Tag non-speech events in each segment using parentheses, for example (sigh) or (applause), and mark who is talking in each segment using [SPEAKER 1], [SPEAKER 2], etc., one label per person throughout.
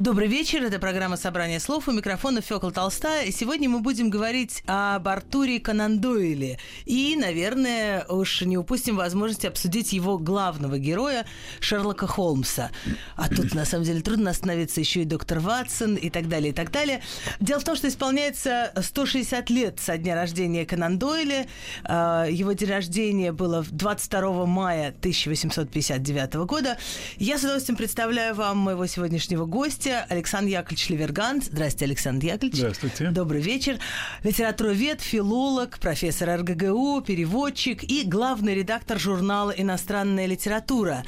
[SPEAKER 1] Добрый вечер, это программа «Собрание слов». У микрофона Фёкла Толстая. Сегодня мы будем говорить об Артуре Конан Дойле. И, наверное, уж не упустим возможности обсудить его главного героя Шерлока Холмса. А тут, на самом деле, трудно остановиться еще и доктор Ватсон и так далее, и так далее. Дело в том, что исполняется 160 лет со дня рождения Конан Дойля. А, его день рождения было 22 мая 1859 года. Я с удовольствием представляю вам моего сегодняшнего гостя, гостя Александр Яковлевич Левергант. Здравствуйте, Александр Яковлевич.
[SPEAKER 2] Здравствуйте.
[SPEAKER 1] Добрый вечер. Литературовед, филолог, профессор РГГУ, переводчик и главный редактор журнала «Иностранная литература».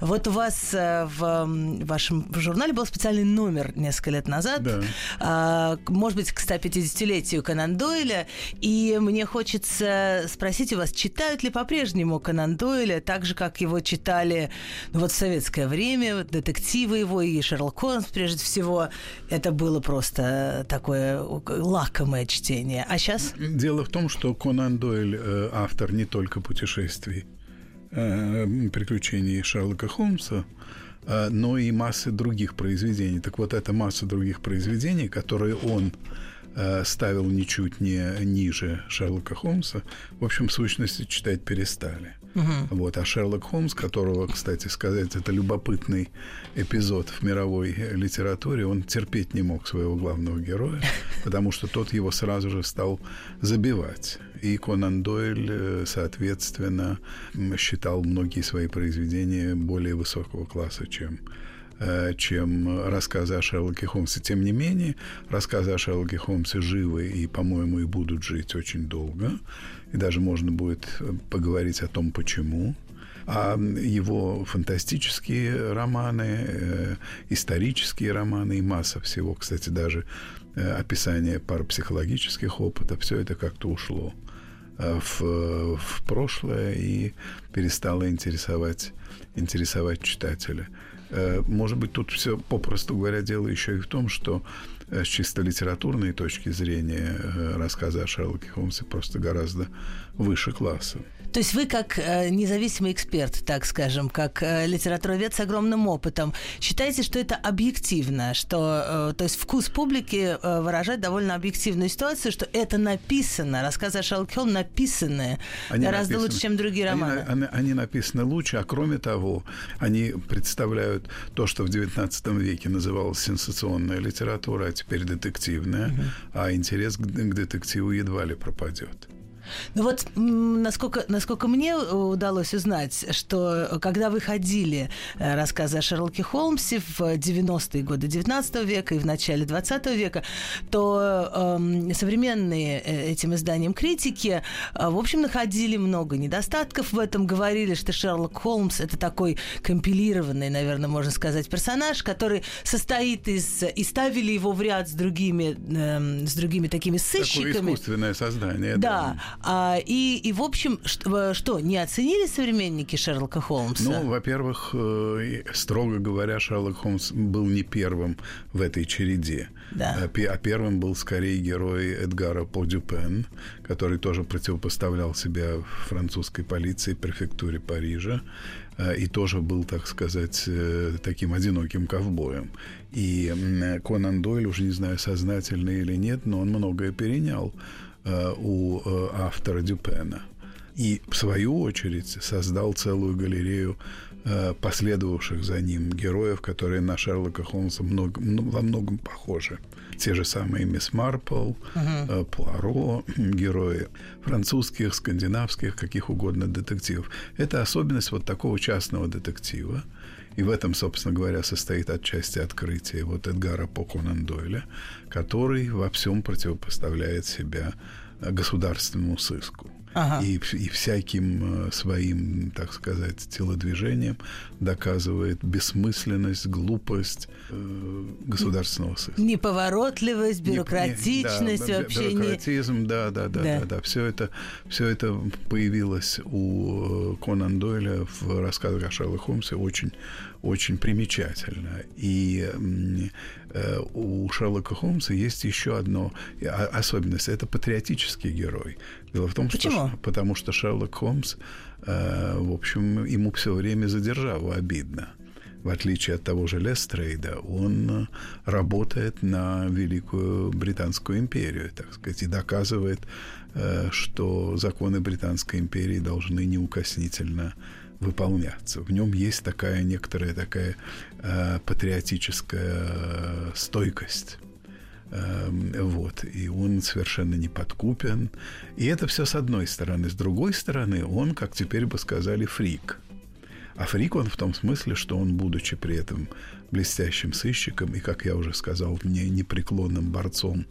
[SPEAKER 1] Вот у вас э, в вашем журнале был специальный номер несколько лет назад.
[SPEAKER 2] Да.
[SPEAKER 1] А, может быть, к 150-летию Конан Дойля. И мне хочется спросить у вас, читают ли по-прежнему Конан Дойля так же, как его читали ну, вот в советское время, детективы его и Шерлок Холмс, прежде всего, это было просто такое лакомое чтение. А сейчас?
[SPEAKER 2] Дело в том, что Конан Дойль э, автор не только путешествий, э, приключений Шерлока Холмса, э, но и массы других произведений. Так вот, эта масса других произведений, которые он ставил ничуть не ниже Шерлока Холмса, в общем, в сущности, читать перестали. Угу. Вот. А Шерлок Холмс, которого, кстати сказать, это любопытный эпизод в мировой литературе, он терпеть не мог своего главного героя, (laughs) потому что тот его сразу же стал забивать. И Конан Дойль, э, соответственно, считал многие свои произведения более высокого класса, чем э, чем рассказы о Шерлоке Холмсе. Тем не менее, рассказы о Шерлоке Холмсе живы и, по-моему, и будут жить очень долго и даже можно будет э, поговорить о том, почему. А его фантастические романы, э, исторические романы и масса всего, кстати, даже э, описание парапсихологических опытов, все это как-то ушло в, в прошлое и перестало интересовать, интересовать читателя. Может быть, тут все, попросту говоря, дело еще и в том, что Э, с чисто литературной точки зрения э, рассказы о Шерлоке Холмсе просто гораздо выше класса.
[SPEAKER 1] То есть вы как э, независимый эксперт, так скажем, как э, литературовед с огромным опытом, считаете, что это объективно, что, э, то есть вкус публики выражает довольно объективную ситуацию, что это написано, рассказы о Шерлоке Холмсе написаны они гораздо написаны, лучше, чем другие романы.
[SPEAKER 2] Они, они, они написаны лучше, а кроме того, они представляют то, что в XIX веке называлось сенсационная литература, а теперь детективная, угу. а интерес к, к детективу едва ли пропадет.
[SPEAKER 1] Ну вот, насколько, насколько мне удалось узнать, что когда выходили э, рассказы о Шерлоке Холмсе в 90-е годы 19 века и в начале 20 века, то э, современные э, этим изданиям критики, э, в общем, находили много недостатков в этом, говорили, что Шерлок Холмс это такой компилированный, наверное, можно сказать, персонаж, который состоит из... и ставили его в ряд с другими, э, с другими такими сыщиками.
[SPEAKER 2] Такое искусственное создание.
[SPEAKER 1] Да. да. А, и, и, в общем, что, что, не оценили современники Шерлока Холмса?
[SPEAKER 2] Ну, во-первых, э, строго говоря, Шерлок Холмс был не первым в этой череде. Да. А, а первым был скорее герой Эдгара Подюпен, который тоже противопоставлял себя французской полиции, префектуре Парижа э, и тоже был, так сказать, э, таким одиноким ковбоем. И Конан Дойль, уже не знаю, сознательно или нет, но он многое перенял Э, у э, автора Дюпена. И, в свою очередь, создал целую галерею э, последовавших за ним героев, которые на Шерлока Холмса много, во многом похожи. Те же самые Мисс Марпл, uh-huh. Пуаро, герои французских, скандинавских, каких угодно детективов. Это особенность вот такого частного детектива. И в этом, собственно говоря, состоит отчасти открытие вот Эдгара По Конан Дойля, который во всем противопоставляет себя государственному сыску. Ага. и, и всяким своим, так сказать, телодвижением доказывает бессмысленность, глупость э, государственного сыска.
[SPEAKER 1] Неповоротливость, бюрократичность,
[SPEAKER 2] не,
[SPEAKER 1] да, вообще
[SPEAKER 2] бюрократизм, не... да, да, да, да, да, да. Все это, все это появилось у Конан Дойля в рассказах о Шерлоке Холмсе очень, очень примечательно. И э, у Шерлока Холмса есть еще одно особенность. Это патриотический герой. Дело в том,
[SPEAKER 1] Почему?
[SPEAKER 2] что потому что Шерлок Холмс, э, в общем, ему все время за державу обидно в отличие от того же Лестрейда, он работает на Великую Британскую империю, так сказать, и доказывает, э, что законы Британской империи должны неукоснительно выполняться. В нем есть такая некоторая такая э, патриотическая стойкость. Э, вот. И он совершенно не подкупен. И это все с одной стороны. С другой стороны, он, как теперь бы сказали, фрик. А фрик он в том смысле, что он, будучи при этом блестящим сыщиком и, как я уже сказал, не непреклонным борцом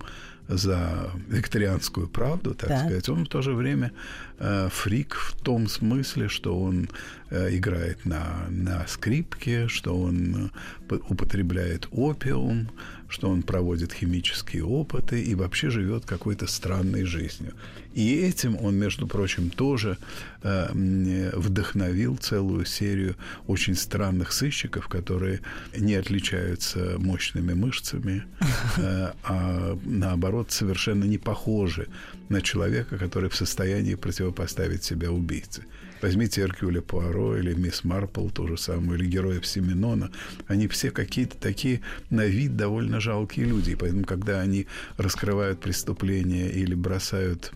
[SPEAKER 2] за викторианскую правду, так да. сказать, он в то же время э, фрик в том смысле, что он э, играет на, на скрипке, что он э, употребляет опиум, что он проводит химические опыты и вообще живет какой-то странной жизнью. И этим он, между прочим, тоже э, вдохновил целую серию очень странных сыщиков, которые не отличаются мощными мышцами, (laughs) э, а наоборот совершенно не похожи на человека, который в состоянии противопоставить себя убийце. Возьмите Эркюля Пуаро или Мисс Марпл, то же самое, или героев Семенона. Они все какие-то такие на вид довольно жалкие люди. И поэтому, когда они раскрывают преступления или бросают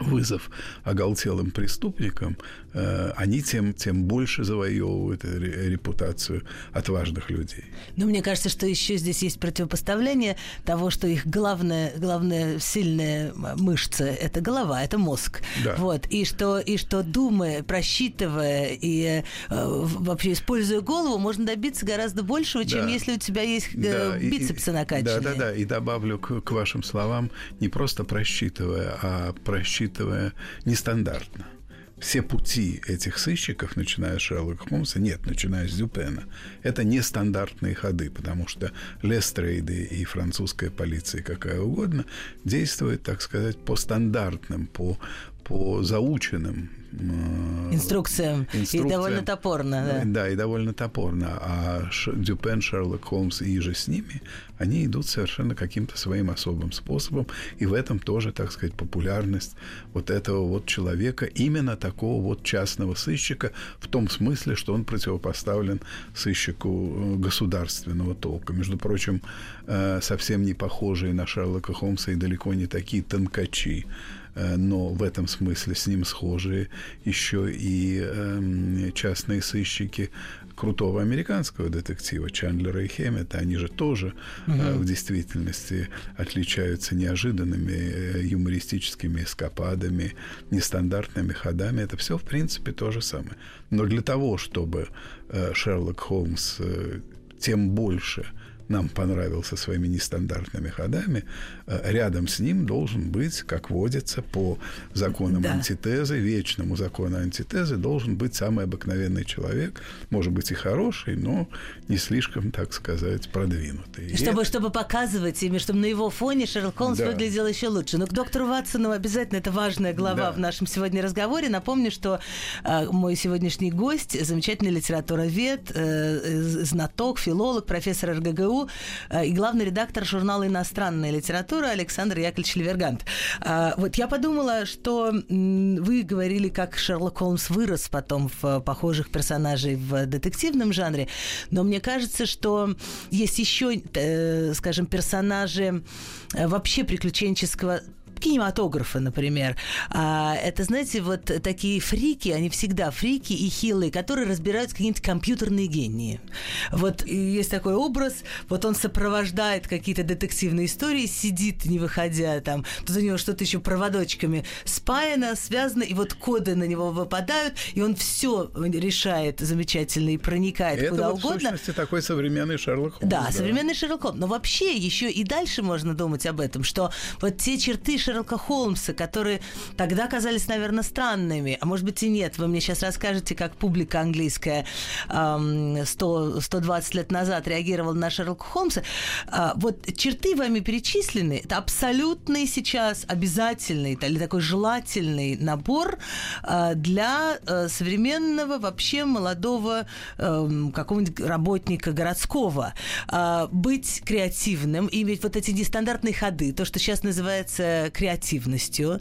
[SPEAKER 2] вызов оголтелым преступникам, они тем, тем больше завоевывают репутацию отважных людей.
[SPEAKER 1] Но мне кажется, что еще здесь есть противопоставление того, что их главная, главная сильная мышца – это голова, это мозг. Да. Вот. И, что, и что думая, просчитывая и э, вообще используя голову, можно добиться гораздо большего, чем да. если у тебя есть э, да. бицепсы и, накачанные.
[SPEAKER 2] Да, да, да. И добавлю к, к вашим словам, не просто просчитывая, а просчитывая нестандартно. Все пути этих сыщиков, начиная с Шерлока Холмса, нет, начиная с Дюпена, это нестандартные ходы, потому что Лестрейды и французская полиция, какая угодно, действуют, так сказать, по стандартным, по, по заученным
[SPEAKER 1] инструкциям. инструкциям. И довольно топорно, да.
[SPEAKER 2] Да, и довольно топорно. А Дюпен, Шерлок Холмс и же с ними, они идут совершенно каким-то своим особым способом. И в этом тоже, так сказать, популярность вот этого вот человека, именно такого вот частного сыщика, в том смысле, что он противопоставлен сыщику э, государственного толка. Между прочим, э, совсем не похожие на Шерлока Холмса и далеко не такие тонкачи Э, но в этом смысле с ним схожи еще и эм, частные сыщики крутого американского детектива Чандлера и Хэммета, они же тоже угу. в действительности отличаются неожиданными э, юмористическими эскападами, нестандартными ходами. Это все, в принципе, то же самое. Но для того, чтобы Шерлок Холмс тем больше – нам понравился своими нестандартными ходами, э, рядом с ним должен быть, как водится, по законам да. антитезы, вечному закону антитезы, должен быть самый обыкновенный человек, может быть и хороший, но не слишком, так сказать, продвинутый.
[SPEAKER 1] Чтобы, и чтобы показывать ими, чтобы на его фоне Шерлок Холмс да. выглядел еще лучше. Но к доктору Ватсону обязательно это важная глава да. в нашем сегодня разговоре. Напомню, что э, мой сегодняшний гость, замечательный литературовед, э, знаток, филолог, профессор РГГУ, Э, и главный редактор журнала «Иностранная литература» Александр Яковлевич Левергант. А, вот я подумала, что вы говорили, как Шерлок Холмс вырос потом в похожих персонажей в детективном жанре, но мне кажется, что есть еще, э, скажем, персонажи э, вообще приключенческого кинематографа, например. А, это, знаете, вот такие фрики, они всегда фрики и хилые, которые разбираются какие-нибудь компьютерные гении. Вот есть такой образ, вот он сопровождает какие-то детективные истории, сидит, не выходя там, тут у него что-то еще проводочками спаяно, связано, и вот коды на него выпадают, и он все решает замечательно и проникает
[SPEAKER 2] это
[SPEAKER 1] куда
[SPEAKER 2] вот
[SPEAKER 1] угодно.
[SPEAKER 2] в сущности такой современный Шерлок Холмс.
[SPEAKER 1] Да, да, современный Шерлок Холмс. Но вообще еще и дальше можно думать об этом, что вот те черты Шерлока Шерлока Холмса, которые тогда казались, наверное, странными, а может быть и нет. Вы мне сейчас расскажете, как публика английская 100, 120 лет назад реагировала на Шерлока Холмса. А, вот черты вами перечислены, это абсолютный сейчас обязательный или такой желательный набор а, для э, современного вообще молодого эм, какого-нибудь работника городского. А, быть креативным, иметь вот эти нестандартные ходы, то, что сейчас называется креативностью,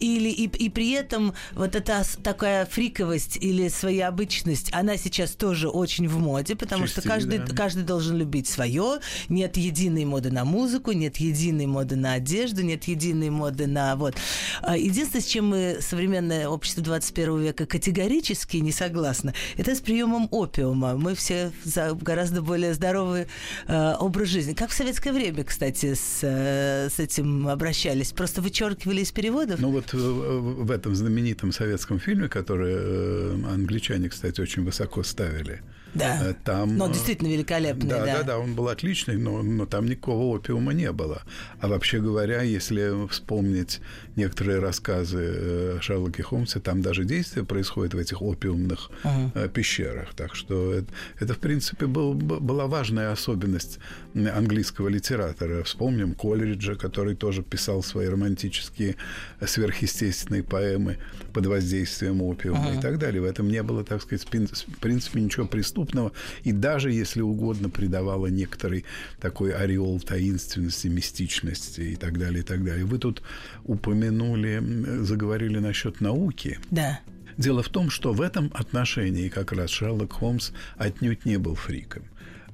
[SPEAKER 1] или и, и при этом вот эта такая фриковость или своеобычность, она сейчас тоже очень в моде, потому Чистили, что каждый, да. каждый должен любить свое. Нет единой моды на музыку, нет единой моды на одежду, нет единой моды на вот. А, единственное, с чем мы современное общество 21 века категорически не согласны, это с приемом опиума. Мы все за гораздо более здоровый э, образ жизни. Как в советское время, кстати, с, э, с этим обращались? Просто вычеркивали из переводов?
[SPEAKER 2] Ну вот э, в этом знаменитом советском фильме, который э, англичане, кстати, очень высоко ставили,
[SPEAKER 1] да. Э, там, но действительно великолепный.
[SPEAKER 2] Да, да, да, да, он был отличный, но, но там никакого опиума не было. А вообще говоря, если вспомнить некоторые рассказы Шерлоке Холмсе, там даже действие происходит в этих опиумных uh-huh. пещерах. Так что это, это в принципе, был, была важная особенность английского литератора. Вспомним Колериджа, который тоже писал свои романтические сверхъестественные поэмы под воздействием опиума uh-huh. и так далее. В этом не было, так сказать, в принципе, ничего преступного и даже, если угодно, придавала некоторый такой ореол таинственности, мистичности и так далее, и так далее. Вы тут упомянули, заговорили насчет науки.
[SPEAKER 1] Да.
[SPEAKER 2] Дело в том, что в этом отношении как раз Шерлок Холмс отнюдь не был фриком.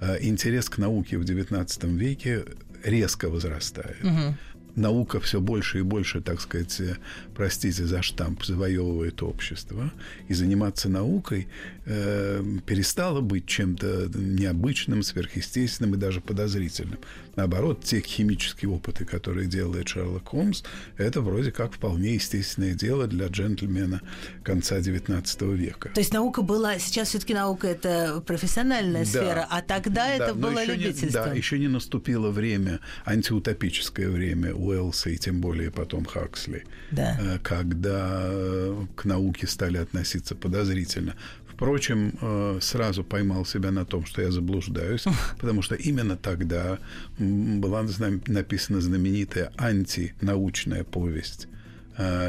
[SPEAKER 2] А интерес к науке в XIX веке резко возрастает. Угу наука все больше и больше, так сказать, э, простите за штамп, завоевывает общество. И заниматься наукой э, перестало быть чем-то необычным, сверхъестественным и даже подозрительным. Наоборот, те химические опыты, которые делает Шерлок Холмс, это вроде как вполне естественное дело для джентльмена конца XIX века.
[SPEAKER 1] То есть наука была, сейчас все-таки наука это профессиональная да, сфера, а тогда да, это было любительство.
[SPEAKER 2] Не, да, еще не наступило время, антиутопическое время Уэллса и тем более потом Хаксли,
[SPEAKER 1] да.
[SPEAKER 2] Э, когда э, к науке стали относиться подозрительно. Впрочем, э, сразу поймал себя на том, что я заблуждаюсь, (laughs) потому что именно тогда была написана знаменитая антинаучная повесть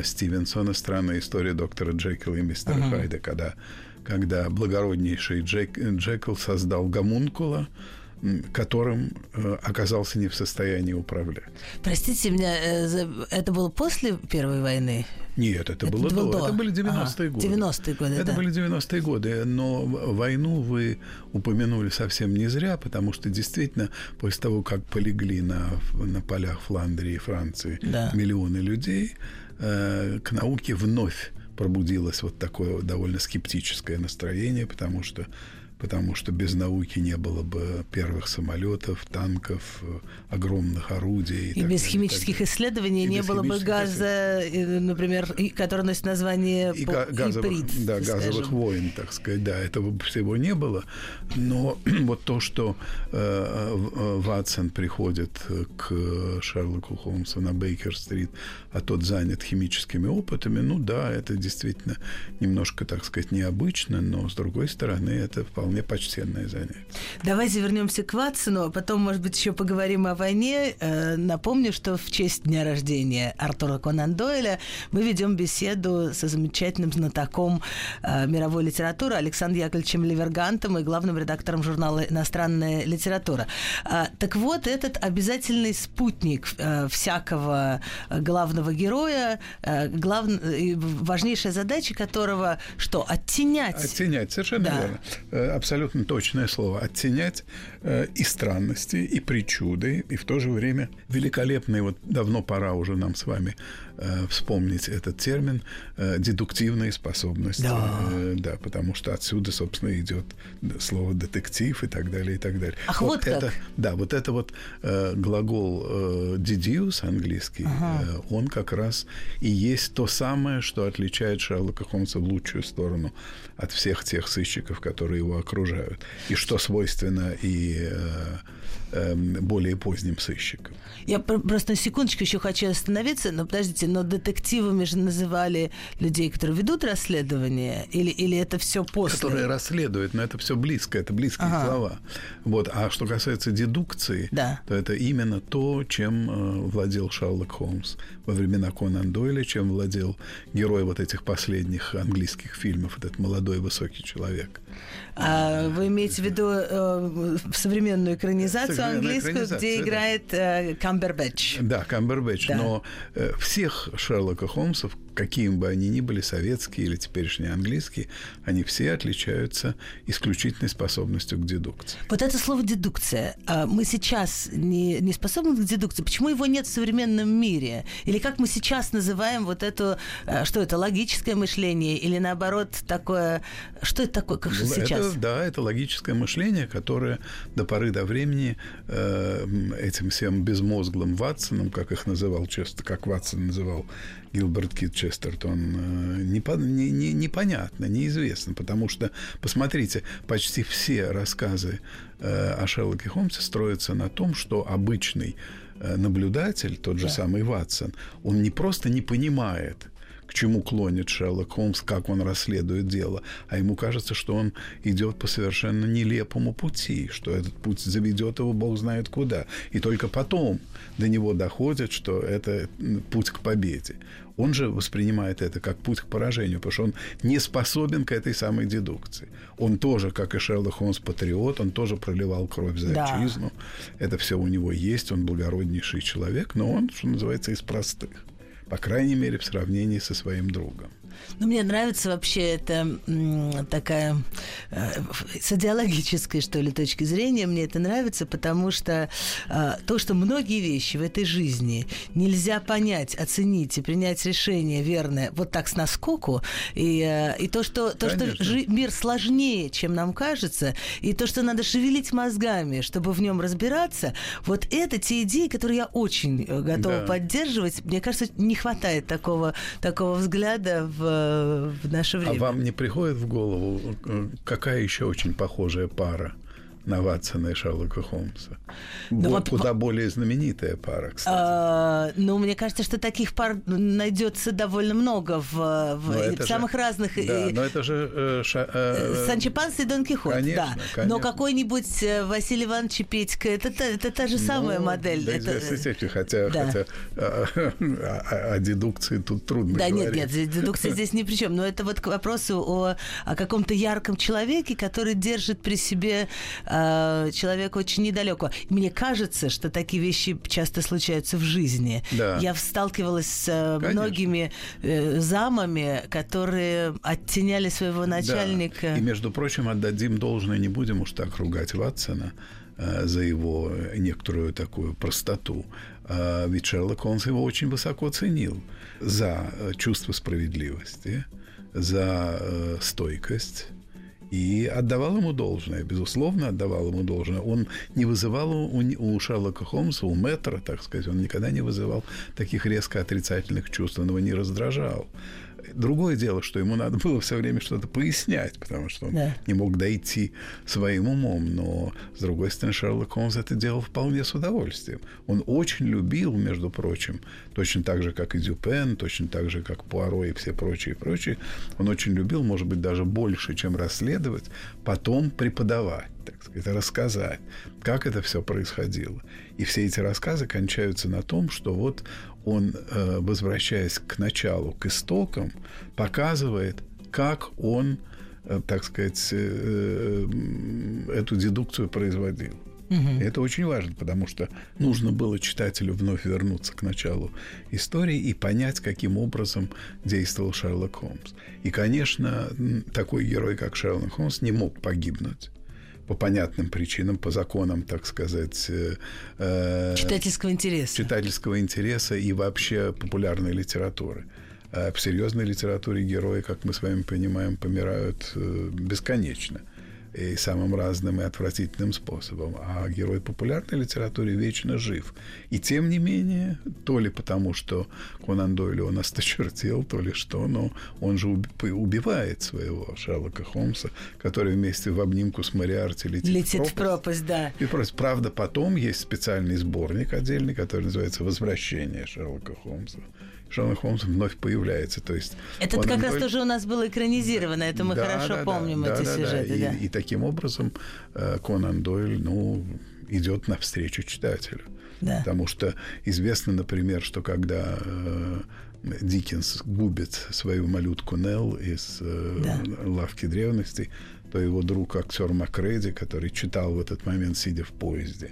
[SPEAKER 2] Стивенсона «Странная история доктора Джекила и мистера uh-huh. Хайда», когда, когда благороднейший Джек, Джекил создал гомункула, которым э, оказался не в состоянии управлять.
[SPEAKER 1] Простите меня, э, это было после Первой войны?
[SPEAKER 2] Нет, это, это было, было до. Это были 90-е
[SPEAKER 1] а, годы. 90-е годы,
[SPEAKER 2] Это
[SPEAKER 1] да.
[SPEAKER 2] были 90-е годы. Но войну вы упомянули совсем не зря, потому что действительно после того, как полегли на, на полях Фландрии и Франции да. миллионы людей, э, к науке вновь пробудилось вот такое довольно скептическое настроение, потому что потому что без науки не было бы первых самолетов, танков, э, огромных орудий.
[SPEAKER 1] И, и без химических исследований и не было бы газа, э, например, который носит название
[SPEAKER 2] и газовых, иприт, да, газовых войн, так сказать. Да, этого всего не было. Но (clears throat) вот то, что э, э, Ватсон приходит к Шерлоку Холмсу на Бейкер-стрит, а тот занят химическими опытами, ну да, это действительно немножко, так сказать, необычно, но с другой стороны, это вполне вполне почтенное занятие.
[SPEAKER 1] Давайте вернемся к Ватсону, а потом, может быть, еще поговорим о войне. Э, напомню, что в честь дня рождения Артура Конан Дойля мы ведем беседу со замечательным знатоком э, мировой литературы Александром Яковлевичем Левергантом и главным редактором журнала «Иностранная литература». Э, так вот, этот обязательный спутник всякого главного героя, глав... важнейшая задача которого что? Оттенять.
[SPEAKER 2] Оттенять, совершенно да. верно абсолютно точное слово, оттенять э, и странности, и причуды, и в то же время великолепные, вот давно пора уже нам с вами э, вспомнить этот термин, э, дедуктивные способности.
[SPEAKER 1] Да.
[SPEAKER 2] Э, да, потому что отсюда, собственно, идет слово детектив и так далее, и так далее.
[SPEAKER 1] Ах, вот, вот как.
[SPEAKER 2] это, Да, вот это вот э, глагол э, deduce английский, ага. э, он как раз и есть то самое, что отличает Шерлока Холмса в лучшую сторону от всех тех сыщиков, которые его окружают. И что свойственно и э, эм, более поздним сыщиком.
[SPEAKER 1] Я просто на секундочку еще хочу остановиться, но подождите, но детективами же называли людей, которые ведут расследование, или, или это все после?
[SPEAKER 2] Которые расследуют, но это все близко, это близкие ага. слова. Вот. А что касается дедукции, да. то это именно то, чем э, владел Шерлок Холмс во времена Конан Дойля, чем владел герой вот этих последних английских фильмов, этот молодой высокий человек.
[SPEAKER 1] А вы имеете в виду э, современную экранизацию современную английскую, экранизацию, где да. играет э, Камбербэтч?
[SPEAKER 2] Да, Камбербэтч. Да. Но э, всех Шерлока Холмсов какими бы они ни были, советские или теперешние английские, они все отличаются исключительной способностью к дедукции.
[SPEAKER 1] Вот это слово «дедукция». А мы сейчас не, не способны к дедукции. Почему его нет в современном мире? Или как мы сейчас называем вот эту... А, что это, логическое мышление? Или наоборот такое... Что это такое, как
[SPEAKER 2] это,
[SPEAKER 1] сейчас?
[SPEAKER 2] Да, это логическое мышление, которое до поры до времени э, этим всем безмозглым Ватсоном, как их называл часто, как Ватсон называл Гилберт Кит Честертон, э, не, не, непонятно, неизвестно, потому что, посмотрите, почти все рассказы э, о Шерлоке Холмсе строятся на том, что обычный э, наблюдатель, тот же да. самый Ватсон, он не просто не понимает, к чему клонит Шерлок Холмс, как он расследует дело, а ему кажется, что он идет по совершенно нелепому пути, что этот путь заведет его бог знает куда. И только потом до него доходит, что это путь к победе. Он же воспринимает это как путь к поражению, потому что он не способен к этой самой дедукции. Он тоже, как и Шерлок Холмс, патриот, он тоже проливал кровь за да. отчизну. Это все у него есть, он благороднейший человек, но он, что называется, из простых по крайней мере, в сравнении со своим другом.
[SPEAKER 1] Ну, мне нравится вообще это такая э, с идеологической, что ли, точки зрения, мне это нравится, потому что э, то, что многие вещи в этой жизни нельзя понять, оценить и принять решение верное вот так с наскоку, и, э, и то, что, то, что жи- мир сложнее, чем нам кажется, и то, что надо шевелить мозгами, чтобы в нем разбираться, вот это те идеи, которые я очень готова да. поддерживать. Мне кажется, не хватает такого, такого взгляда в в наше а время.
[SPEAKER 2] А вам не приходит в голову, э, какая еще очень похожая пара? На Ватсона и Шерлока Холмса. Ну, вот, куда более знаменитая пара, кстати. А,
[SPEAKER 1] ну, мне кажется, что таких пар найдется довольно много в, в самых
[SPEAKER 2] же,
[SPEAKER 1] разных...
[SPEAKER 2] Да, и, но это же... Э, ша,
[SPEAKER 1] э, Санчо Панс и Дон Кихот,
[SPEAKER 2] конечно,
[SPEAKER 1] да.
[SPEAKER 2] Конечно.
[SPEAKER 1] Но какой-нибудь э, Василий Иванович Петька, это, это, это та же ну, самая модель.
[SPEAKER 2] Да,
[SPEAKER 1] это,
[SPEAKER 2] степени, хотя, да. хотя (laughs) а, о, о дедукции тут трудно
[SPEAKER 1] Да,
[SPEAKER 2] говорить.
[SPEAKER 1] нет, нет, дедукция здесь ни при чем. Но это вот к вопросу о, о каком-то ярком человеке, который держит при себе э, человека очень недалеко. Мне кажется, что такие вещи часто случаются в жизни.
[SPEAKER 2] Да.
[SPEAKER 1] Я сталкивалась с э, многими э, замами, которые оттеняли своего начальника.
[SPEAKER 2] Да. И, между прочим, отдадим должное, не будем уж так ругать Ватсона э, за его некоторую такую простоту. А ведь Шерлок Холмс его очень высоко ценил за э, чувство справедливости, за э, стойкость, и отдавал ему должное, безусловно, отдавал ему должное. Он не вызывал у, у Шерлока Холмса, у Мэтра, так сказать, он никогда не вызывал таких резко отрицательных чувств, он его не раздражал. Другое дело, что ему надо было все время что-то пояснять, потому что он да. не мог дойти своим умом. Но, с другой стороны, Шерлок Холмс это делал вполне с удовольствием. Он очень любил, между прочим, точно так же, как и Дюпен, точно так же, как Пуаро и все прочие, прочие, он очень любил, может быть, даже больше, чем расследовать, потом преподавать, так сказать, рассказать, как это все происходило. И все эти рассказы кончаются на том, что вот он, э, возвращаясь к началу, к истокам, показывает, как он, э, так сказать, э, эту дедукцию производил. Угу. Это очень важно, потому что нужно было читателю вновь вернуться к началу истории и понять, каким образом действовал Шерлок Холмс. И, конечно, такой герой, как Шерлок Холмс, не мог погибнуть по понятным причинам, по законам, так сказать... Э,
[SPEAKER 1] э, читательского интереса.
[SPEAKER 2] Читательского интереса и вообще популярной литературы. А в серьезной литературе герои, как мы с вами понимаем, помирают э, бесконечно. И самым разным и отвратительным способом. А герой популярной литературы вечно жив. И тем не менее, то ли потому, что Конан Дойль он осточертел, (laughs) то ли что, но он же убивает своего Шерлока Холмса, который вместе в обнимку с Мариарти летит,
[SPEAKER 1] летит в пропасть. В пропасть да.
[SPEAKER 2] И просто, правда, потом есть специальный сборник отдельный, который называется «Возвращение Шерлока Холмса». Шерлок Холмс вновь появляется. То есть
[SPEAKER 1] это как Дойль... раз тоже у нас было экранизировано, это мы да, хорошо да, помним да, эти да, сюжеты.
[SPEAKER 2] Да. Да. И, и таким образом э, Конан Дойль, ну, идет навстречу читателю. Да. Потому что известно, например, что когда э, Диккенс губит свою малютку Нелл из э, да. лавки древностей, то его друг актер Макреди, который читал в этот момент, сидя в поезде,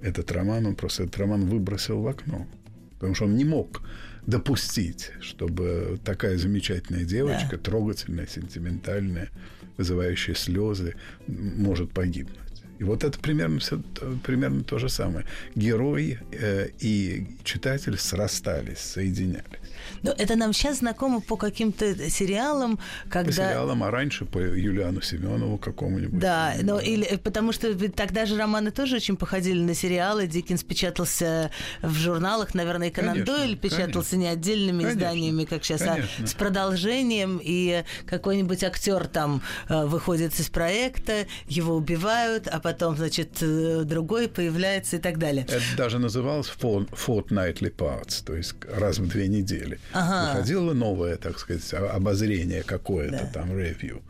[SPEAKER 2] этот роман, он просто этот роман выбросил в окно. Потому что он не мог допустить, чтобы такая замечательная девочка, да. трогательная, сентиментальная, вызывающая слезы, может погибнуть. И вот это примерно, все, примерно то же самое. Герой э, и читатель срастались, соединялись.
[SPEAKER 1] Но это нам сейчас знакомо по каким-то сериалам, когда... По
[SPEAKER 2] сериалам, а раньше по Юлиану Семенову какому-нибудь.
[SPEAKER 1] Да, но или потому что тогда же романы тоже очень походили на сериалы. Диккенс печатался в журналах, наверное, и Конан Дойль печатался конечно. не отдельными конечно. изданиями, как сейчас, конечно. а с продолжением, и какой-нибудь актер там э, выходит из проекта, его убивают, а потом, значит, э, другой появляется и так далее.
[SPEAKER 2] Это даже называлось fortnightly parts, то есть раз в две недели. Ага. Выходило новое, так сказать, обозрение какое-то да. там, ревью.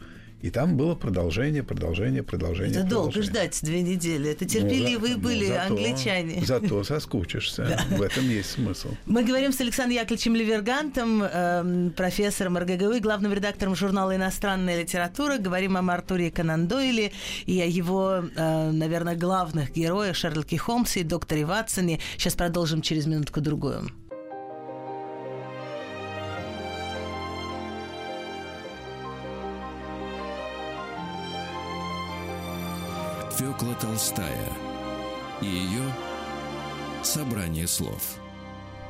[SPEAKER 2] И там было продолжение, продолжение, продолжение.
[SPEAKER 1] Это долго ждать две недели. Это терпеливые ну, были ну, зато, англичане. (laughs)
[SPEAKER 2] Зато соскучишься. В этом есть смысл.
[SPEAKER 1] Мы говорим с Александром Яковлевичем Левергантом, эм, профессором РГГУ, главным редактором журнала «Иностранная литература». Говорим о Артуре Конан Дойле и о его, э, наверное, главных героях Шерлоке Холмсе и докторе Ватсоне. Сейчас продолжим через минутку-другую.
[SPEAKER 3] Фёкла Толстая и ее «Собрание слов».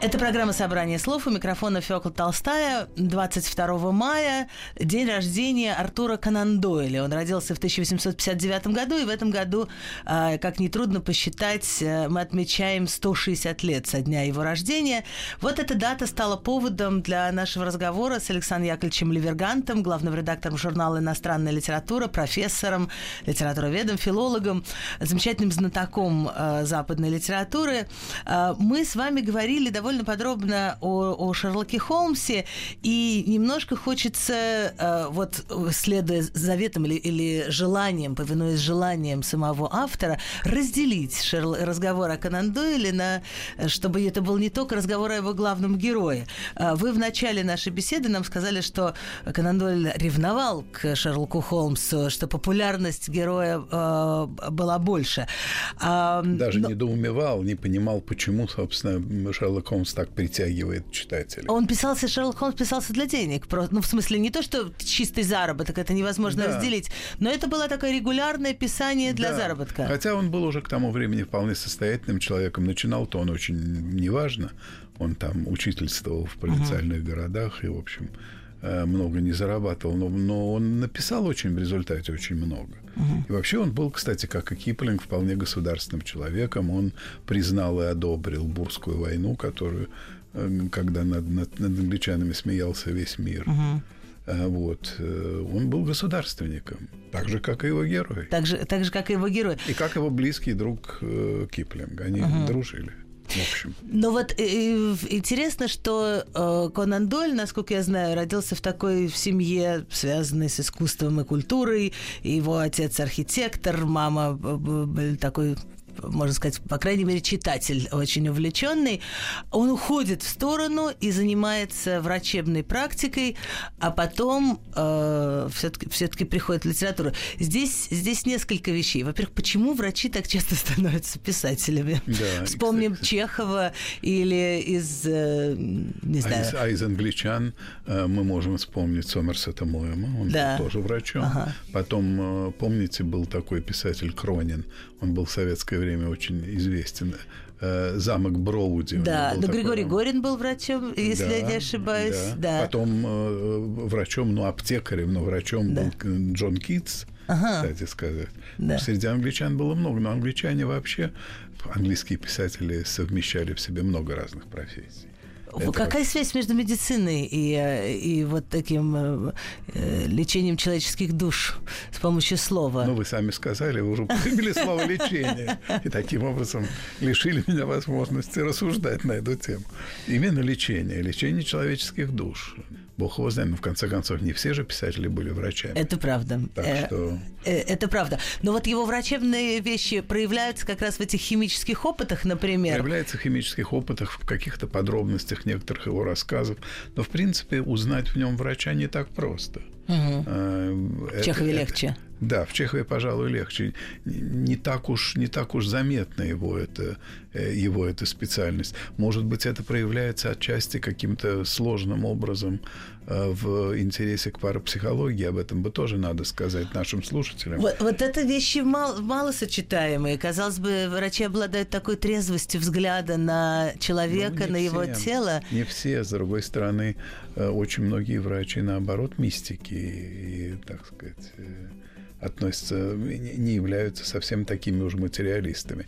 [SPEAKER 1] Это программа «Собрание слов». У микрофона Фёкла Толстая. 22 мая – день рождения Артура Конан Дойля. Он родился в 1859 году, и в этом году, а, как нетрудно посчитать, э, мы отмечаем 160 лет со дня его рождения. Вот эта дата стала поводом для нашего разговора с Александром Яковлевичем Левергантом, главным редактором журнала «Иностранная литература», профессором, литературоведом, филологом, замечательным знатоком э, западной литературы. Э, мы с вами говорили довольно довольно подробно о, о Шерлоке Холмсе, и немножко хочется, э, вот следуя заветам или, или желанием, повинуясь желаниям самого автора, разделить Шерл... разговор о Конан Дойле на, чтобы это был не только разговор о его главном герое. Э, вы в начале нашей беседы нам сказали, что Конан Дойль ревновал к Шерлоку Холмсу, что популярность героя э, была больше.
[SPEAKER 2] А, Даже но... недоумевал, не понимал, почему, собственно, Шерлок Холмс так притягивает читателя.
[SPEAKER 1] Он писался, Шерлок Холмс писался для денег. Ну, в смысле, не то, что чистый заработок, это невозможно да. разделить, но это было такое регулярное писание для да. заработка.
[SPEAKER 2] Хотя он был уже к тому времени вполне состоятельным человеком. Начинал-то он очень неважно. Он там учительствовал в провинциальных угу. городах и, в общем, э, много не зарабатывал, но, но он написал очень в результате очень много. Угу. И вообще он был, кстати, как и Киплинг, вполне государственным человеком. Он признал и одобрил Бурскую войну, которую, э, когда над, над, над англичанами смеялся весь мир. Угу. Вот. Э, он был государственником, так же, как и его герой.
[SPEAKER 1] Так же, так же как и его герой.
[SPEAKER 2] И как его близкий друг э, Киплинг. Они угу. дружили общем.
[SPEAKER 1] Но вот э, интересно, что э, Конан Дойль, насколько я знаю, родился в такой в семье, связанной с искусством и культурой. Его отец архитектор, мама э, такой можно сказать, по крайней мере, читатель очень увлеченный, он уходит в сторону и занимается врачебной практикой, а потом э, все-таки, все-таки приходит в литературу. Здесь, здесь несколько вещей. Во-первых, почему врачи так часто (laughs) становятся писателями? Да, Вспомним кстати. Чехова или из, э, не знаю...
[SPEAKER 2] А из, а из англичан э, мы можем вспомнить Сомерсета Моэма, он да. был тоже врачом. Ага. Потом, э, помните, был такой писатель Кронин, он был в советское время очень известен. Э, замок Броуди.
[SPEAKER 1] Да, но такой, Григорий Горин был врачом, если да, я не ошибаюсь. Да.
[SPEAKER 2] да. Потом э, врачом, ну, аптекарем, но врачом да. был Джон Китс. ага. кстати сказать. Да. Среди англичан было много, но англичане вообще, английские писатели совмещали в себе много разных профессий.
[SPEAKER 1] Это Какая связь между медициной и, э, и вот таким э, э, лечением человеческих душ с помощью слова?
[SPEAKER 2] Ну, вы сами сказали, вы уже употребили слово «лечение», и таким образом лишили меня возможности рассуждать на эту тему. Именно лечение, лечение человеческих душ. Бог его знает, но в конце концов не все же писатели были врачами.
[SPEAKER 1] Это правда.
[SPEAKER 2] Так э, что...
[SPEAKER 1] Э, это правда. Но вот его врачебные вещи проявляются как раз в этих химических опытах, например.
[SPEAKER 2] Проявляются в химических опытах, в каких-то подробностях некоторых его рассказов. Но, в принципе, узнать в нем врача не так просто.
[SPEAKER 1] Угу. В Чехове это, легче.
[SPEAKER 2] Да, в Чехове, пожалуй, легче. Не так уж, не так уж заметна его, это, э, его эта специальность. Может быть, это проявляется отчасти каким-то сложным образом э, в интересе к парапсихологии. Об этом бы тоже надо сказать нашим слушателям.
[SPEAKER 1] Вот, вот это вещи мало, малосочетаемые. Казалось бы, врачи обладают такой трезвостью взгляда на человека, ну, на все, его тело.
[SPEAKER 2] Не все. С другой стороны, э, очень многие врачи, наоборот, мистики и, так сказать относятся, не являются совсем такими уж материалистами.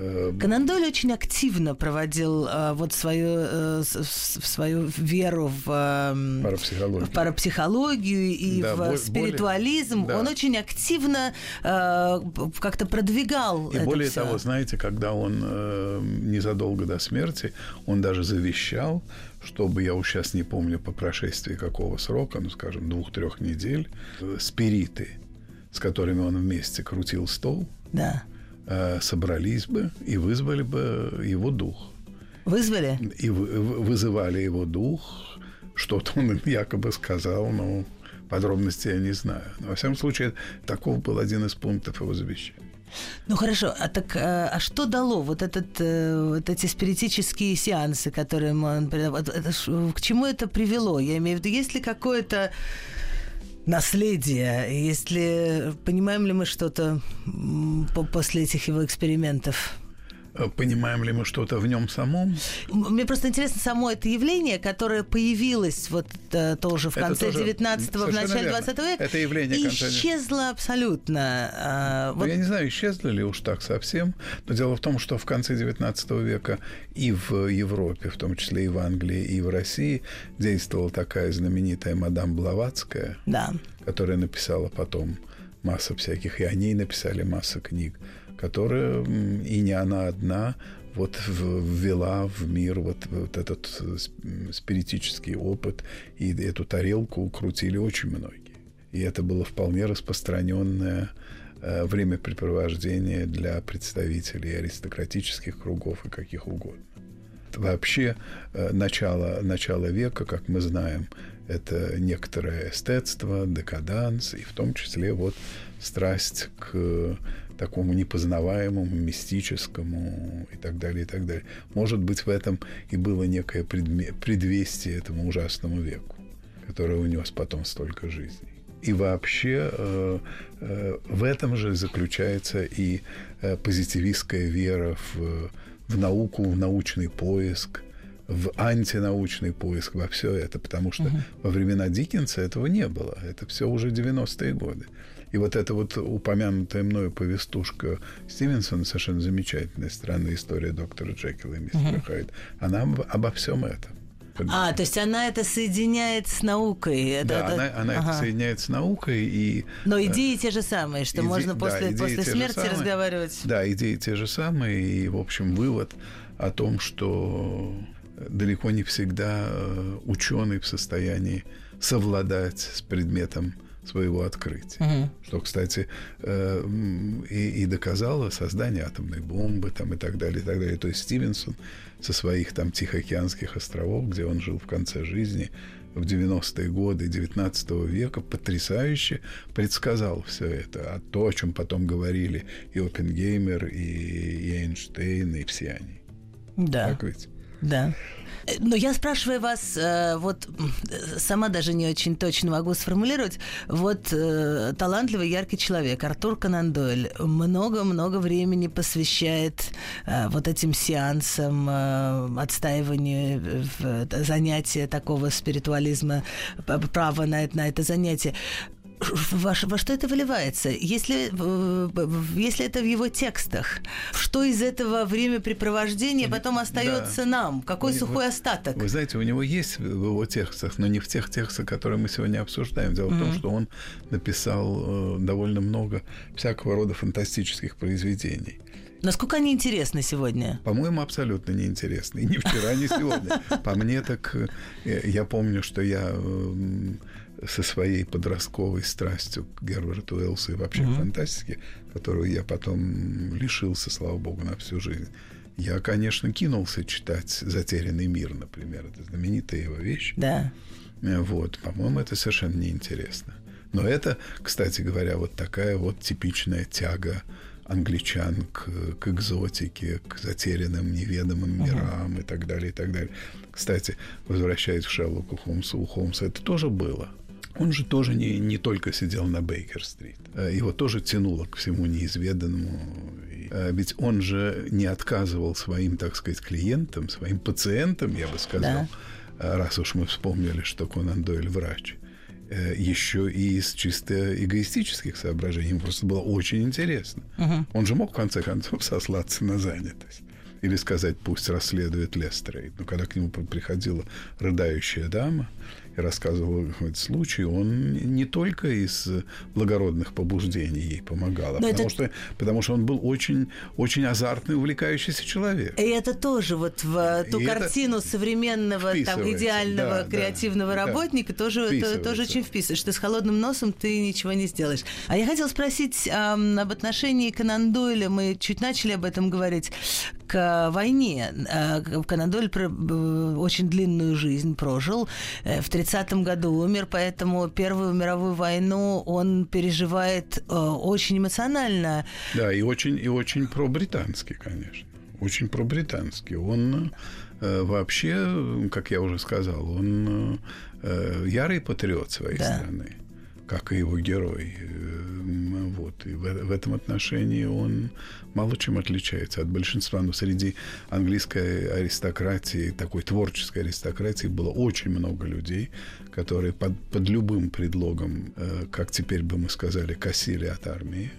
[SPEAKER 1] Э, Конан Дойль очень активно проводил э, вот свою, э, свою веру в, э, парапсихологию. в парапсихологию и да, в более, спиритуализм. Да. Он очень активно э, как-то продвигал.
[SPEAKER 2] И
[SPEAKER 1] это
[SPEAKER 2] более
[SPEAKER 1] все.
[SPEAKER 2] того, знаете, когда он э, незадолго до смерти, он даже завещал, чтобы, я уж сейчас не помню по прошествии какого срока, ну, скажем, двух-трех недель, э, спириты – с которыми он вместе крутил стол,
[SPEAKER 1] да.
[SPEAKER 2] Э, собрались бы и вызвали бы его дух.
[SPEAKER 1] Вызвали?
[SPEAKER 2] И вызывали его дух. Что-то он якобы сказал, но подробностей я не знаю. Но, во всяком случае, таков был один из пунктов его завещания.
[SPEAKER 1] Ну хорошо, а так а, а что дало вот этот э, вот эти спиритические сеансы, которые он к чему это привело? Я имею в виду, есть ли какое-то наследие. Если понимаем ли мы что-то после этих его экспериментов?
[SPEAKER 2] Э, понимаем ли мы что-то в нем самом?
[SPEAKER 1] Мне просто интересно само это явление, которое появилось вот э, тоже в конце 19-го, в начале 20 века.
[SPEAKER 2] Это явление
[SPEAKER 1] и исчезло абсолютно.
[SPEAKER 2] А, ну, вот... Я не знаю, исчезло ли уж так совсем, но дело в том, что в конце 19 века и в Европе, в том числе и в Англии, и в России действовала такая знаменитая мадам Блаватская,
[SPEAKER 1] да.
[SPEAKER 2] которая написала потом массу всяких, и о ней написали массу книг которая, и не она одна, вот ввела в мир вот, вот этот э, спиритический опыт, и эту тарелку крутили очень многие. И это было вполне распространенное э, времяпрепровождение для представителей аристократических кругов и каких угодно. Вообще э, начало, начало века, как мы знаем, это некоторое эстетство, декаданс, и в том числе вот страсть к такому непознаваемому, мистическому и так далее, и так далее. Может быть, в этом и было некое предвестие этому ужасному веку, который унес потом столько жизней. И вообще э, э, в этом же заключается и э, позитивистская вера в, в науку, в научный поиск, в антинаучный поиск, во все это, потому что угу. во времена Диккенса этого не было. Это все уже 90-е годы. И вот эта вот упомянутая мною повестушка Стивенсона, совершенно замечательная странная история доктора Джекила и мистера uh-huh. Хайд, она об, обо всем этом.
[SPEAKER 1] А, то есть она это соединяет с наукой. Это,
[SPEAKER 2] да, это... она, она ага. это соединяет с наукой и.
[SPEAKER 1] Но э, идеи те же самые, что иде... можно после, да, после смерти разговаривать.
[SPEAKER 2] Да, идеи те же самые и, в общем, вывод о том, что далеко не всегда э, ученый в состоянии совладать с предметом своего открытия. Угу. Что, кстати, э, и, и доказало создание атомной бомбы там, и так далее, и так далее. То есть Стивенсон со своих там Тихоокеанских островов, где он жил в конце жизни, в 90-е годы 19 века потрясающе предсказал все это. А то, о чем потом говорили и Оппенгеймер, и, и Эйнштейн, и все они.
[SPEAKER 1] Да.
[SPEAKER 2] Так ведь?
[SPEAKER 1] Да. Но я спрашиваю вас, э, вот сама даже не очень точно могу сформулировать, вот э, талантливый, яркий человек, Артур Конан Дойль, много-много времени посвящает э, вот этим сеансам, отстаиванию занятия такого спиритуализма, права на это, на это занятие. Во, во что это выливается? Если, если это в его текстах, что из этого времяпрепровождения потом остается да. нам? Какой вы, сухой остаток?
[SPEAKER 2] Вы знаете, у него есть в его текстах, но не в тех текстах, которые мы сегодня обсуждаем. Дело mm-hmm. в том, что он написал э, довольно много всякого рода фантастических произведений.
[SPEAKER 1] Насколько они интересны сегодня?
[SPEAKER 2] По-моему, абсолютно неинтересны. И ни вчера, ни сегодня. (laughs) По мне так... Э, я помню, что я эм, со своей подростковой страстью к Герберту Уэллсу и вообще mm-hmm. к фантастике, которую я потом лишился, слава богу, на всю жизнь. Я, конечно, кинулся читать «Затерянный мир», например. Это знаменитая его вещь.
[SPEAKER 1] Да.
[SPEAKER 2] Э, вот, по-моему, это совершенно неинтересно. Но это, кстати говоря, вот такая вот типичная тяга англичан к, к экзотике, к затерянным неведомым мирам uh-huh. и так далее, и так далее. Кстати, возвращаясь к Шерлоку Холмсу, у Холмса это тоже было. Он же тоже не, не только сидел на Бейкер-стрит. Э, его тоже тянуло к всему неизведанному. Э, ведь он же не отказывал своим, так сказать, клиентам, своим пациентам, я бы сказал, да. Э, раз уж мы вспомнили, что Конан Дойль врач, еще и из чисто эгоистических соображений. Ему просто было очень интересно. Угу. Он же мог, в конце концов, сослаться на занятость или сказать, пусть расследует Лестрейд. Но когда к нему приходила рыдающая дама, рассказывал этот случай, он не только из благородных побуждений ей помогал, а потому, это... что, потому что он был очень, очень азартный, увлекающийся человек.
[SPEAKER 1] И это тоже вот в ту и картину современного там, идеального да, креативного да, работника да, тоже, то, тоже очень вписываешь. Ты с холодным носом ты ничего не сделаешь. А я хотела спросить эм, об отношении Конан Дойля. Мы чуть начали об этом говорить к войне. Э, Конан Дойль э, очень длинную жизнь прожил. Э, в 30 году умер, поэтому Первую мировую войну он переживает э, очень эмоционально.
[SPEAKER 2] Да, и очень, и очень про-британский, конечно. Очень про-британский. Он э, вообще, как я уже сказал, он э, ярый патриот своей да. страны, как и его герой. Э, вот. И в, в этом отношении он мало чем отличается от большинства. Но среди английской аристократии, такой творческой аристократии, было очень много людей, которые под, под любым предлогом, э, как теперь бы мы сказали, косили от армии.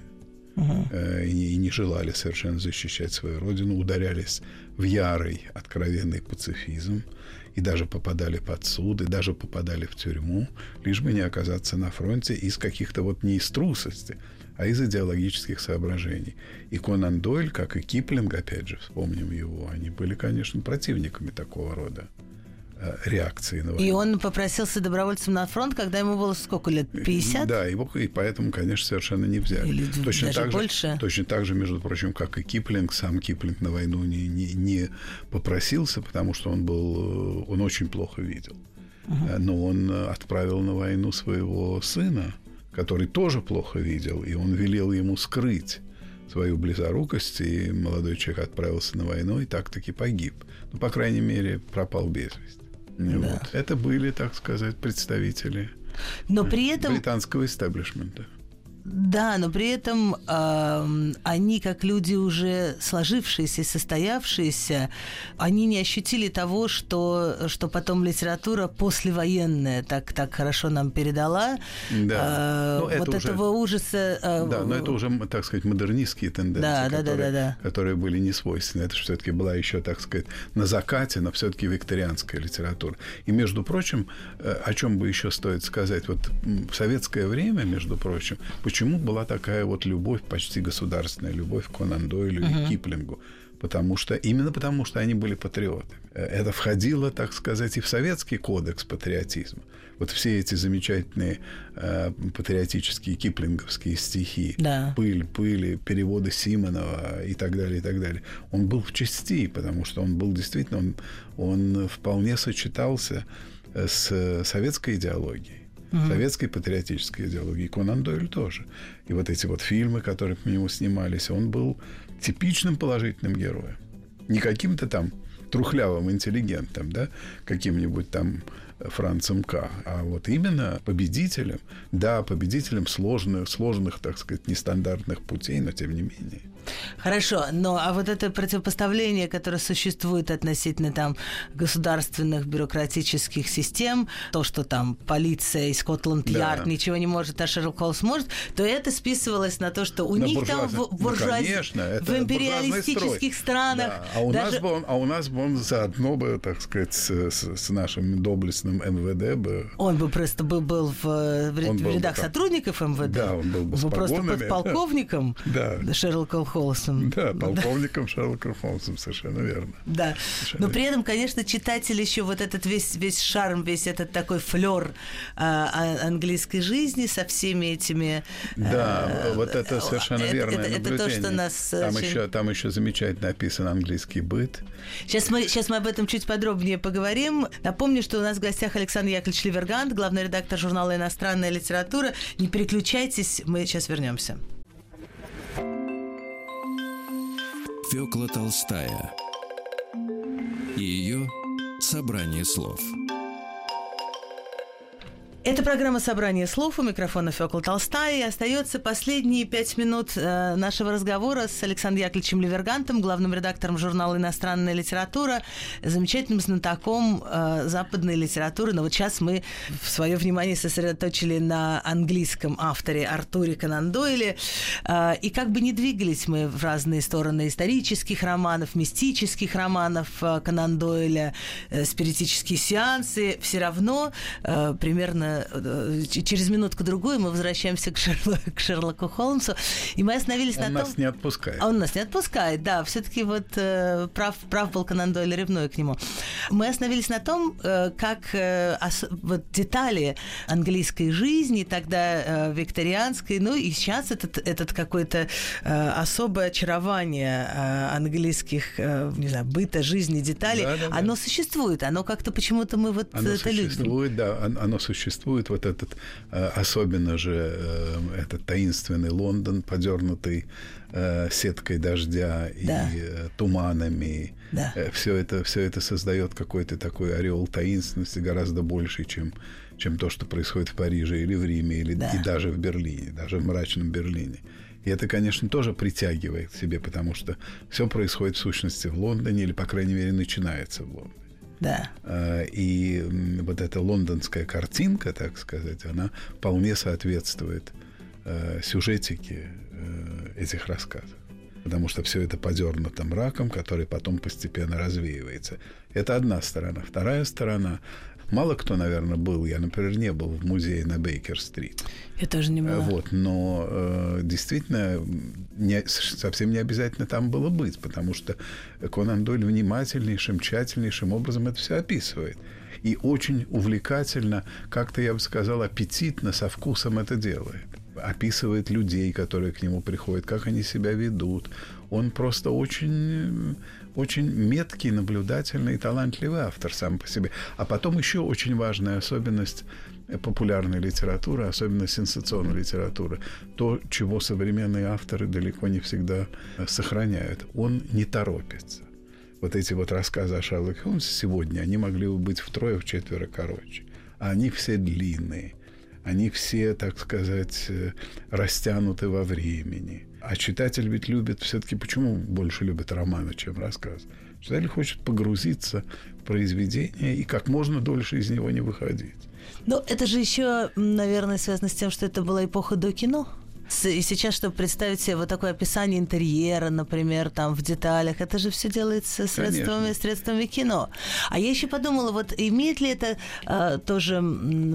[SPEAKER 2] Uh-huh. И, и не желали совершенно защищать свою родину, ударялись в ярый, откровенный пацифизм, и даже попадали под суд, и даже попадали в тюрьму, лишь бы не оказаться на фронте из каких-то вот не из трусости, а из идеологических соображений. И Конан Дойль, как и Киплинг, опять же, вспомним его, они были, конечно, противниками такого рода реакции на войну.
[SPEAKER 1] И он попросился добровольцем на фронт, когда ему было сколько лет? 50?
[SPEAKER 2] Да, его и поэтому, конечно, совершенно не взяли. Или точно даже так больше? Же, точно так же, между прочим, как и Киплинг, сам Киплинг на войну не, не, не попросился, потому что он был, он очень плохо видел. Угу. Но он отправил на войну своего сына, который тоже плохо видел, и он велел ему скрыть свою близорукость, и молодой человек отправился на войну и так-таки погиб. Ну, по крайней мере, пропал без вести. Да. Вот. Это были, так сказать, представители
[SPEAKER 1] Но при этом...
[SPEAKER 2] британского истеблишмента.
[SPEAKER 1] Да, но при этом э, они, как люди уже сложившиеся, состоявшиеся, они не ощутили того, что, что потом литература послевоенная так, так хорошо нам передала. Да. Э, ну, вот уже, этого ужаса.
[SPEAKER 2] Э, да, но это уже, так сказать, модернистские тенденции, да, которые, да, да, да, да. которые были не свойственны. Это все-таки была еще, так сказать, на закате, но все-таки викторианская литература. И, между прочим, э, о чем бы еще стоит сказать, вот в советское время, между прочим, Почему была такая вот любовь, почти государственная любовь к Конан Дойлю uh-huh. и Киплингу? Потому что, именно потому что они были патриотами. Э, это входило, так сказать, и в советский кодекс патриотизма. Вот все эти замечательные э, патриотические киплинговские стихи,
[SPEAKER 1] да.
[SPEAKER 2] пыль, пыли, переводы Симонова и так далее, и так далее. Он был в части, потому что он был действительно, он, он вполне сочетался э, с советской идеологией угу. советской патриотической идеологии. Конан Дойль тоже. И вот эти вот фильмы, которые по нему снимались, он был типичным положительным героем. Не каким-то там трухлявым интеллигентом, да, каким-нибудь там Францем К. А вот именно победителем, да, победителем сложных, сложных, так сказать, нестандартных путей, но тем не менее.
[SPEAKER 1] Хорошо, но а вот это противопоставление, которое существует относительно там государственных бюрократических систем, то, что там полиция и Скотланд-Ярд да. ничего не может, а Шерлок Холмс может, то это списывалось на то, что у на них там в, буржуаз... ну, конечно, в империалистических странах. Да.
[SPEAKER 2] А, у даже... нас бы он, а у нас бы он заодно бы, так сказать, с, с, с нашим доблестным МВД бы...
[SPEAKER 1] Он бы просто бы был в, в, в рядах бы, сотрудников МВД.
[SPEAKER 2] Да, он был бы
[SPEAKER 1] Вы просто подполковником (laughs) да. Шерлоком Холмсом.
[SPEAKER 2] Да, полковником Шерлоком Холмсом, совершенно верно.
[SPEAKER 1] Да. Совершенно Но при этом, конечно, читатель еще вот этот весь, весь шарм, весь этот такой флер а, английской жизни со всеми этими...
[SPEAKER 2] Да, а, вот это совершенно это, верное это,
[SPEAKER 1] это то, что нас...
[SPEAKER 2] Там, очень... еще, там еще замечательно описан английский быт.
[SPEAKER 1] Сейчас мы, сейчас мы об этом чуть подробнее поговорим. Напомню, что у нас в гостях Александр Яковлевич Ливергант, главный редактор журнала «Иностранная литература». Не переключайтесь, мы сейчас вернемся.
[SPEAKER 3] Фёкла Толстая и ее собрание слов –
[SPEAKER 1] это программа «Собрание слов». У микрофона Фёкла Толстая. И остается последние пять минут э, нашего разговора с Александром Яковлевичем Ливергантом, главным редактором журнала «Иностранная литература», замечательным знатоком э, западной литературы. Но вот сейчас мы свое внимание сосредоточили на английском авторе Артуре Конан Дойле. Э, и как бы не двигались мы в разные стороны исторических романов, мистических романов э, Конан Дойля, э, спиритические сеансы, все равно э, примерно через минутку-другую мы возвращаемся к, Шерло, (laughs) к Шерлоку Холмсу, и мы остановились
[SPEAKER 2] он
[SPEAKER 1] на том...
[SPEAKER 2] Он нас не отпускает.
[SPEAKER 1] Он нас не отпускает, да. Все-таки вот э, прав, прав был Конан Дойль ревной к нему. Мы остановились на том, э, как э, ос, вот детали английской жизни, тогда э, викторианской, ну и сейчас этот, этот какое-то э, особое очарование э, английских, э, не знаю, быта, жизни, деталей, да, да, оно да. существует, оно как-то почему-то мы вот
[SPEAKER 2] оно
[SPEAKER 1] это любим.
[SPEAKER 2] Существует, да, оно существует существует вот этот, э, особенно же э, этот таинственный Лондон, подернутый э, сеткой дождя и да. туманами. Да. Все это, все это создает какой-то такой ореол таинственности гораздо больше, чем, чем то, что происходит в Париже или в Риме, или да. и даже в Берлине, даже в мрачном Берлине. И это, конечно, тоже притягивает к себе, потому что все происходит в сущности в Лондоне, или, по крайней мере, начинается в Лондоне.
[SPEAKER 1] Да.
[SPEAKER 2] А, и вот эта лондонская картинка, так сказать, она вполне соответствует э, сюжетике э, этих рассказов. Потому что все это подернуто мраком, который потом постепенно развеивается. Это одна сторона. Вторая сторона Мало кто, наверное, был. Я, например, не был в музее на Бейкер-стрит.
[SPEAKER 1] Я тоже не была.
[SPEAKER 2] Вот, но э, действительно не, совсем не обязательно там было быть, потому что Конан Дойль внимательнейшим, тщательнейшим образом это все описывает. И очень увлекательно, как-то, я бы сказал, аппетитно, со вкусом это делает описывает людей, которые к нему приходят, как они себя ведут. Он просто очень очень меткий, наблюдательный и талантливый автор сам по себе. А потом еще очень важная особенность популярной литературы, особенно сенсационной литературы, то, чего современные авторы далеко не всегда сохраняют. Он не торопится. Вот эти вот рассказы о Шерлоке Холмсе сегодня, они могли бы быть втрое-вчетверо короче. А они все длинные. Они все, так сказать, э, растянуты во времени. А читатель ведь любит все-таки, почему больше любит романы, чем рассказ? Читатель хочет погрузиться в произведение и как можно дольше из него не выходить.
[SPEAKER 1] Ну, это же еще, наверное, связано с тем, что это была эпоха до кино. И сейчас, чтобы представить себе вот такое описание интерьера, например, там в деталях, это же все делается средствами, средствами кино. А я еще подумала, вот имеет ли это э, тоже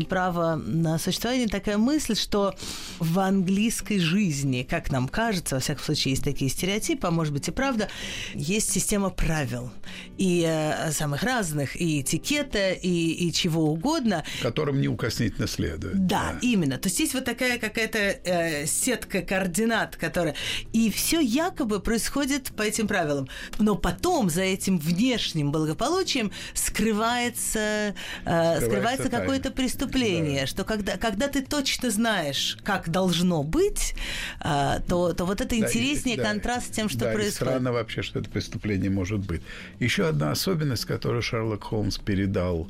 [SPEAKER 1] право на существование такая мысль, что в английской жизни, как нам кажется, во всяком случае, есть такие стереотипы, а может быть и правда, есть система правил. И э, самых разных, и этикета, и, и чего угодно.
[SPEAKER 2] Которым неукоснительно следует.
[SPEAKER 1] Да, да, именно. То есть есть вот такая какая-то э, сетка координат, которая... И все якобы происходит по этим правилам. Но потом за этим внешним благополучием скрывается, э, скрывается, скрывается какое-то преступление, да. что когда, когда ты точно знаешь, как должно быть, э, то, то вот это да, интереснее и, да, контраст с тем, что
[SPEAKER 2] да,
[SPEAKER 1] происходит.
[SPEAKER 2] Странно вообще, что это преступление может быть. Еще одна особенность, которую Шерлок Холмс передал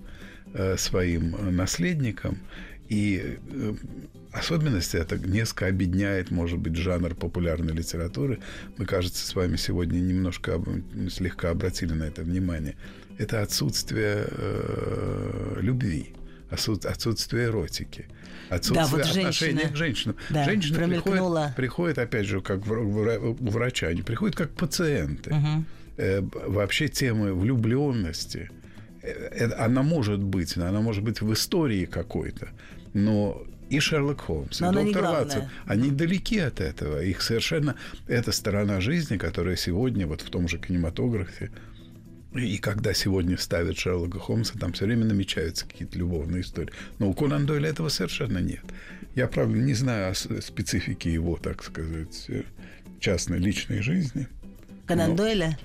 [SPEAKER 2] э, своим наследникам – И э, особенности это несколько объединяет, может быть, жанр популярной литературы. Мы, кажется, с вами сегодня немножко слегка обратили на это внимание. Это отсутствие э, любви, отсутствие эротики. Отсутствие
[SPEAKER 1] да, вот
[SPEAKER 2] отношения
[SPEAKER 1] женщина.
[SPEAKER 2] к женщинам.
[SPEAKER 1] Да,
[SPEAKER 2] Женщины приходят, приходят, опять же, как у врача, они приходят как пациенты. Угу. Э, вообще темы влюбленности, э, она может быть, она может быть в истории какой-то, но и Шерлок Холмс,
[SPEAKER 1] Но
[SPEAKER 2] и доктор Ватсон, они далеки от этого. Их совершенно эта сторона жизни, которая сегодня вот в том же кинематографе и когда сегодня ставят Шерлока Холмса, там все время намечаются какие-то любовные истории. Но у Конан Дойля этого совершенно нет. Я, правда, не знаю о специфике его, так сказать, э, частной личной жизни.
[SPEAKER 1] Конан Дойля?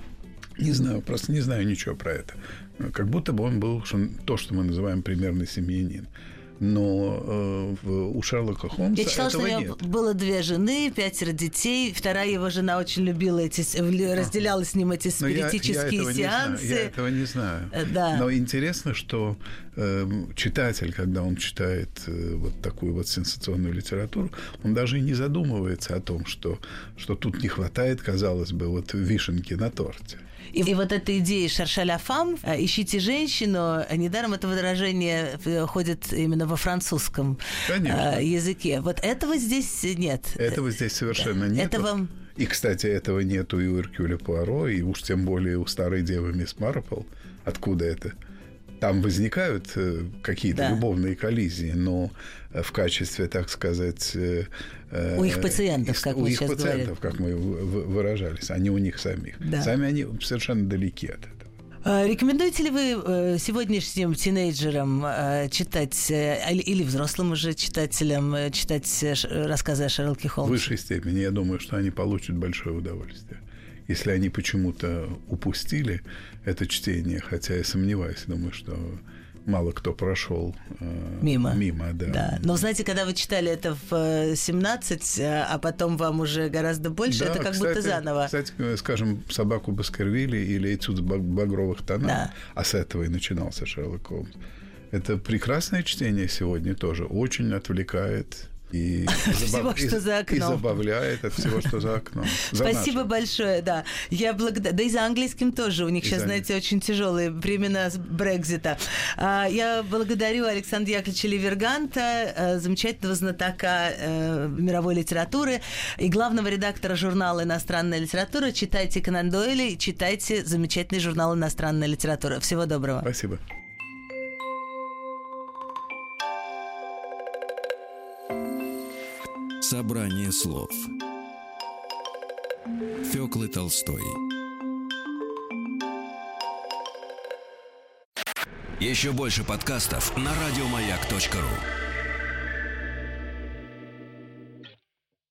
[SPEAKER 2] Не знаю, просто не знаю ничего про это. Как будто бы он был то, что мы называем примерный семьянин но э, у Шерлока Холмса
[SPEAKER 1] Я читала,
[SPEAKER 2] этого
[SPEAKER 1] что у
[SPEAKER 2] него нет.
[SPEAKER 1] было две жены, пятеро детей. Вторая его жена очень любила эти, разделяла с ним эти спиритические
[SPEAKER 2] я, я
[SPEAKER 1] сеансы.
[SPEAKER 2] Не знаю, я этого не знаю.
[SPEAKER 1] Э, да.
[SPEAKER 2] Но интересно, что э, читатель, когда он читает э, вот такую вот сенсационную литературу, он даже и не задумывается о том, что, что тут не хватает, казалось бы, вот вишенки на торте.
[SPEAKER 1] И, и вот эта идея «шаршаля фам» э, «ищите женщину», недаром это выражение ходит именно во французском
[SPEAKER 2] Конечно.
[SPEAKER 1] Э, языке. Вот этого здесь нет.
[SPEAKER 2] Этого здесь совершенно
[SPEAKER 1] да.
[SPEAKER 2] нет.
[SPEAKER 1] Этого...
[SPEAKER 2] И, кстати, этого нету и у Иркюля Пуаро, и уж тем более у старой девы Мисс Марпл. Откуда это? Там возникают э, какие-то да. любовные коллизии, но в качестве, так сказать...
[SPEAKER 1] У их пациентов, как
[SPEAKER 2] у
[SPEAKER 1] мы
[SPEAKER 2] их
[SPEAKER 1] сейчас
[SPEAKER 2] пациентов,
[SPEAKER 1] говорим.
[SPEAKER 2] как мы выражались, а не у них самих.
[SPEAKER 1] Да.
[SPEAKER 2] Сами они совершенно далеки от этого.
[SPEAKER 1] А, рекомендуете ли вы сегодняшним тинейджерам читать, или взрослым уже читателям, читать рассказы о Шерлоке Холмсе?
[SPEAKER 2] В высшей степени. Я думаю, что они получат большое удовольствие. Если они почему-то упустили это чтение, хотя я сомневаюсь, думаю, что мало кто прошел э,
[SPEAKER 1] мимо.
[SPEAKER 2] Мимо, да.
[SPEAKER 1] да. Но знаете, когда вы читали это в 17, а потом вам уже гораздо больше,
[SPEAKER 2] да,
[SPEAKER 1] это как
[SPEAKER 2] кстати,
[SPEAKER 1] будто заново.
[SPEAKER 2] Кстати, скажем, собаку Баскервилли или этюд багровых тонах,
[SPEAKER 1] да.
[SPEAKER 2] а с этого и начинался Шерлок Холмс. Это прекрасное чтение сегодня тоже, очень отвлекает и, (laughs)
[SPEAKER 1] всего,
[SPEAKER 2] забав...
[SPEAKER 1] что за окном.
[SPEAKER 2] и забавляет от всего, что за окном. За
[SPEAKER 1] Спасибо
[SPEAKER 2] нашим.
[SPEAKER 1] большое, да. Я благодарна. Да и за английским тоже. У них
[SPEAKER 2] И
[SPEAKER 1] сейчас,
[SPEAKER 2] за...
[SPEAKER 1] знаете, очень тяжелые времена Брекзита. А, я благодарю Александра Яковлевича Ливерганта, замечательного знатока мировой литературы и главного редактора журнала «Иностранная литература». Читайте Конан Дойли, читайте замечательный журнал «Иностранная литература». Всего доброго.
[SPEAKER 2] Спасибо.
[SPEAKER 3] Собрание слов. Фёклы Толстой. Еще больше подкастов на радиомаяк.ру